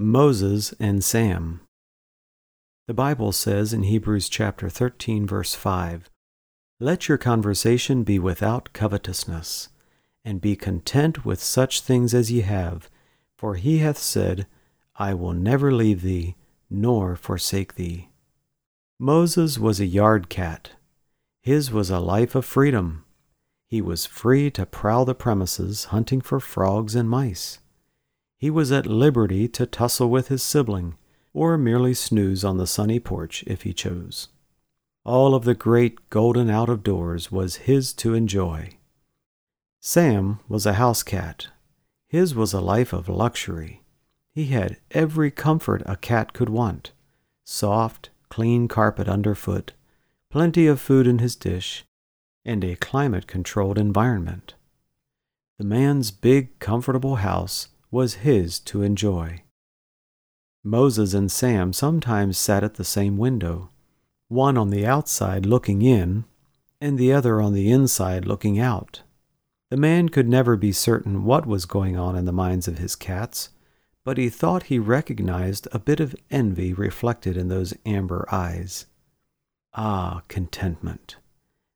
Moses and Sam. The Bible says in Hebrews chapter 13 verse 5, "Let your conversation be without covetousness, and be content with such things as ye have, for he hath said, I will never leave thee, nor forsake thee." Moses was a yard cat. His was a life of freedom. He was free to prowl the premises hunting for frogs and mice. He was at liberty to tussle with his sibling, or merely snooze on the sunny porch if he chose. All of the great golden out of doors was his to enjoy. Sam was a house cat. His was a life of luxury. He had every comfort a cat could want soft, clean carpet underfoot, plenty of food in his dish, and a climate controlled environment. The man's big, comfortable house was his to enjoy. Moses and Sam sometimes sat at the same window, one on the outside looking in, and the other on the inside looking out. The man could never be certain what was going on in the minds of his cats, but he thought he recognized a bit of envy reflected in those amber eyes. Ah, contentment!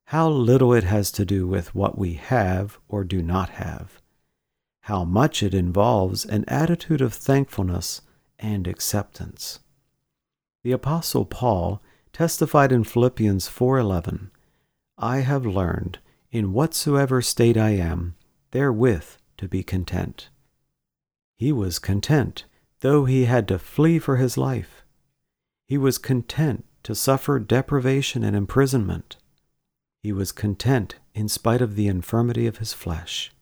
How little it has to do with what we have or do not have how much it involves an attitude of thankfulness and acceptance. The apostle Paul testified in Philippians 4:11, I have learned in whatsoever state I am therewith to be content. He was content though he had to flee for his life. He was content to suffer deprivation and imprisonment. He was content in spite of the infirmity of his flesh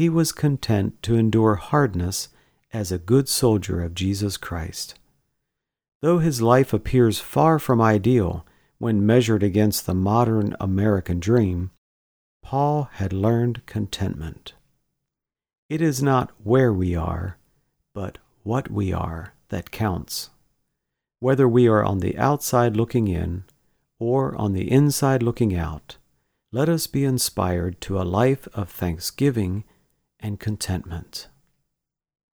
he was content to endure hardness as a good soldier of Jesus Christ. Though his life appears far from ideal when measured against the modern American dream, Paul had learned contentment. It is not where we are, but what we are that counts. Whether we are on the outside looking in or on the inside looking out, let us be inspired to a life of thanksgiving and contentment.